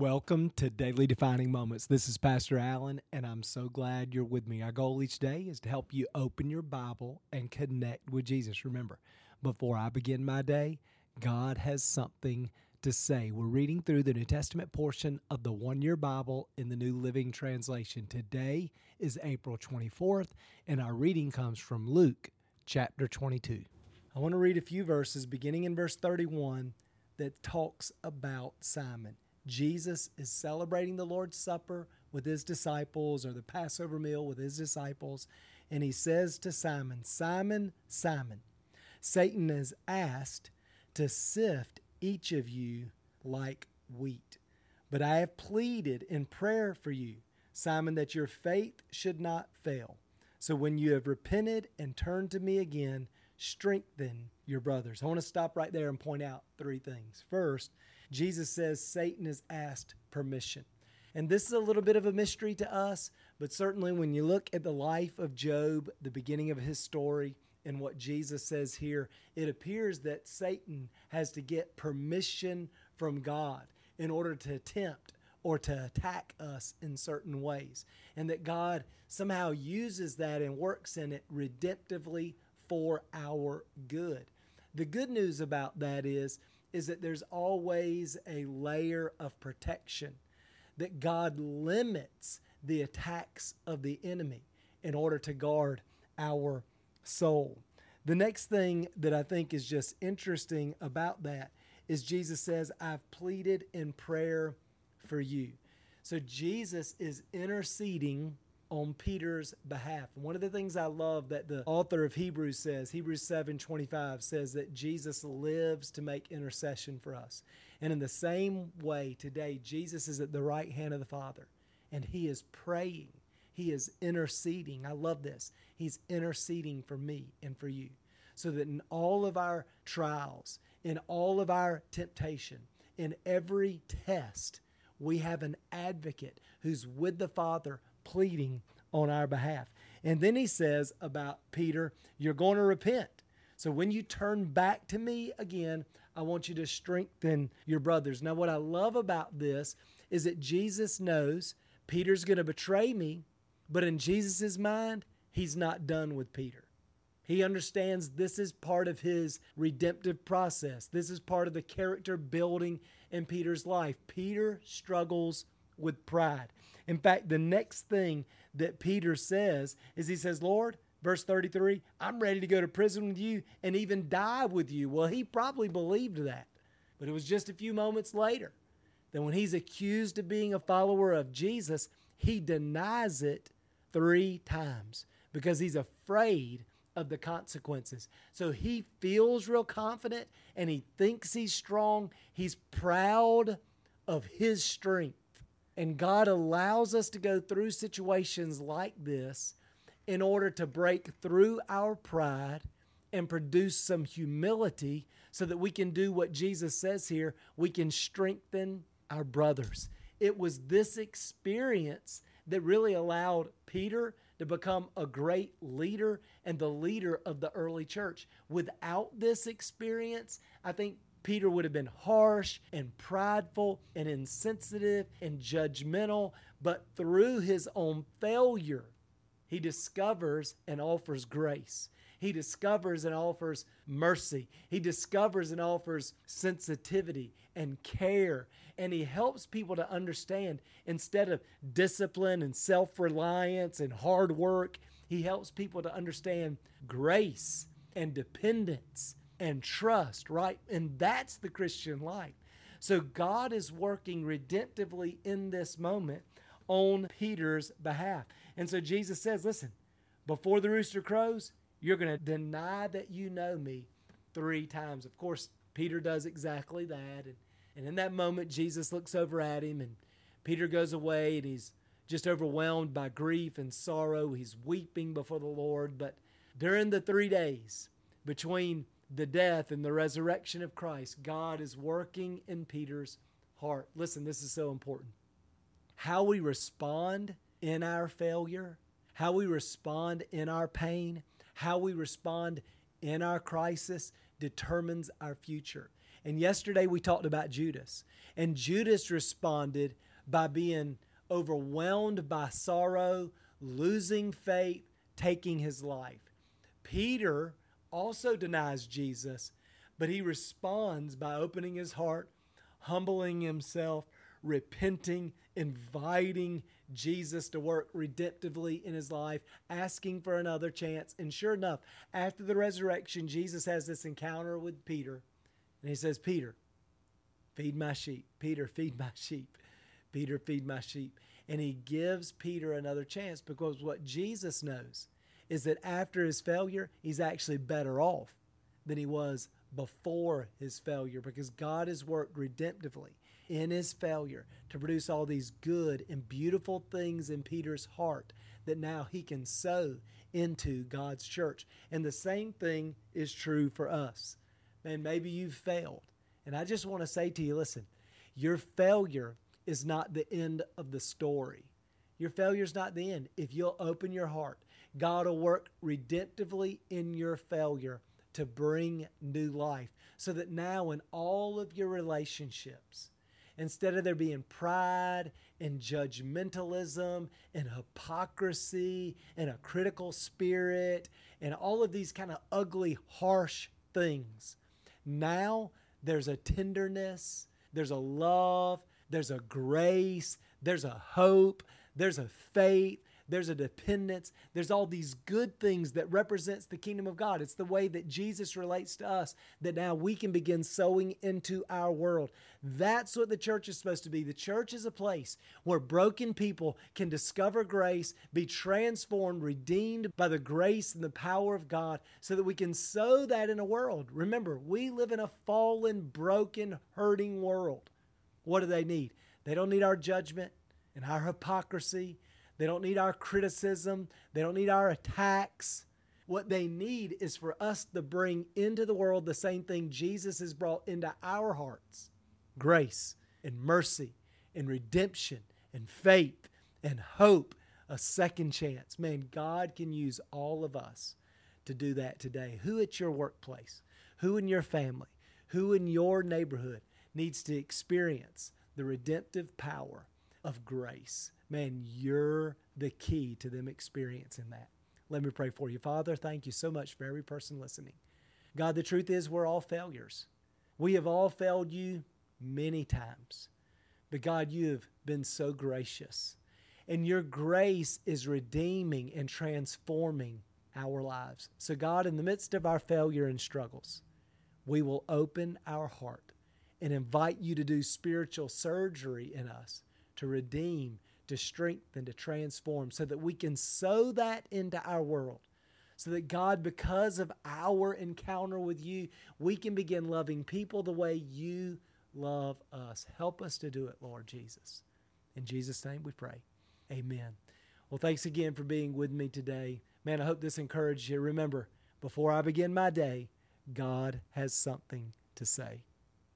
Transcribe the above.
Welcome to Daily Defining Moments. This is Pastor Allen, and I'm so glad you're with me. Our goal each day is to help you open your Bible and connect with Jesus. Remember, before I begin my day, God has something to say. We're reading through the New Testament portion of the one year Bible in the New Living Translation. Today is April 24th, and our reading comes from Luke chapter 22. I want to read a few verses beginning in verse 31 that talks about Simon. Jesus is celebrating the Lord's Supper with his disciples or the Passover meal with his disciples, and he says to Simon, Simon, Simon, Satan has asked to sift each of you like wheat. But I have pleaded in prayer for you, Simon, that your faith should not fail. So when you have repented and turned to me again, strengthen your brothers. I want to stop right there and point out three things. First, Jesus says Satan has asked permission. And this is a little bit of a mystery to us, but certainly when you look at the life of Job, the beginning of his story, and what Jesus says here, it appears that Satan has to get permission from God in order to attempt or to attack us in certain ways. And that God somehow uses that and works in it redemptively for our good. The good news about that is is that there's always a layer of protection that God limits the attacks of the enemy in order to guard our soul. The next thing that I think is just interesting about that is Jesus says, I've pleaded in prayer for you. So Jesus is interceding on Peter's behalf. One of the things I love that the author of Hebrews says, Hebrews 7:25 says that Jesus lives to make intercession for us. And in the same way today Jesus is at the right hand of the Father and he is praying. He is interceding. I love this. He's interceding for me and for you. So that in all of our trials, in all of our temptation, in every test, we have an advocate who's with the Father pleading on our behalf. And then he says about Peter, You're going to repent. So when you turn back to me again, I want you to strengthen your brothers. Now, what I love about this is that Jesus knows Peter's going to betray me, but in Jesus' mind, he's not done with Peter. He understands this is part of his redemptive process. This is part of the character building in Peter's life. Peter struggles with pride. In fact, the next thing that Peter says is he says, Lord, verse 33, I'm ready to go to prison with you and even die with you. Well, he probably believed that. But it was just a few moments later that when he's accused of being a follower of Jesus, he denies it three times because he's afraid of the consequences. So he feels real confident and he thinks he's strong. He's proud of his strength. And God allows us to go through situations like this in order to break through our pride and produce some humility so that we can do what Jesus says here we can strengthen our brothers. It was this experience that really allowed Peter to become a great leader and the leader of the early church. Without this experience, I think Peter would have been harsh and prideful and insensitive and judgmental, but through his own failure, he discovers and offers grace. He discovers and offers mercy. He discovers and offers sensitivity and care. And he helps people to understand instead of discipline and self reliance and hard work, he helps people to understand grace and dependence and trust, right? And that's the Christian life. So God is working redemptively in this moment on Peter's behalf. And so Jesus says, listen, before the rooster crows, you're going to deny that you know me three times. Of course, Peter does exactly that. And, and in that moment, Jesus looks over at him, and Peter goes away, and he's just overwhelmed by grief and sorrow. He's weeping before the Lord. But during the three days between the death and the resurrection of Christ, God is working in Peter's heart. Listen, this is so important. How we respond in our failure, how we respond in our pain, how we respond in our crisis determines our future. And yesterday we talked about Judas. And Judas responded by being overwhelmed by sorrow, losing faith, taking his life. Peter also denies Jesus, but he responds by opening his heart, humbling himself, repenting, inviting Jesus to work redemptively in his life, asking for another chance. And sure enough, after the resurrection, Jesus has this encounter with Peter. And he says, Peter, feed my sheep. Peter, feed my sheep. Peter, feed my sheep. And he gives Peter another chance because what Jesus knows is that after his failure, he's actually better off than he was before his failure because God has worked redemptively in his failure to produce all these good and beautiful things in Peter's heart that now he can sow into God's church. And the same thing is true for us. Man, maybe you've failed. And I just want to say to you listen, your failure is not the end of the story. Your failure is not the end. If you'll open your heart, God will work redemptively in your failure to bring new life so that now in all of your relationships, instead of there being pride and judgmentalism and hypocrisy and a critical spirit and all of these kind of ugly, harsh things, now there's a tenderness, there's a love, there's a grace, there's a hope, there's a faith, there's a dependence, there's all these good things that represents the kingdom of God. It's the way that Jesus relates to us that now we can begin sowing into our world. That's what the church is supposed to be. The church is a place where broken people can discover grace, be transformed, redeemed by the grace and the power of God so that we can sow that in a world. Remember, we live in a fallen, broken, hurting world. What do they need? They don't need our judgment and our hypocrisy they don't need our criticism. They don't need our attacks. What they need is for us to bring into the world the same thing Jesus has brought into our hearts grace and mercy and redemption and faith and hope, a second chance. Man, God can use all of us to do that today. Who at your workplace, who in your family, who in your neighborhood needs to experience the redemptive power of grace man, you're the key to them experiencing that. Let me pray for you. Father, thank you so much for every person listening. God, the truth is, we're all failures. We have all failed you many times. But God, you have been so gracious. And your grace is redeeming and transforming our lives. So, God, in the midst of our failure and struggles, we will open our heart and invite you to do spiritual surgery in us to redeem to strengthen, to transform, so that we can sow that into our world. So that God, because of our encounter with you, we can begin loving people the way you love us. Help us to do it, Lord Jesus. In Jesus' name we pray. Amen. Well, thanks again for being with me today. Man, I hope this encouraged you. Remember, before I begin my day, God has something to say.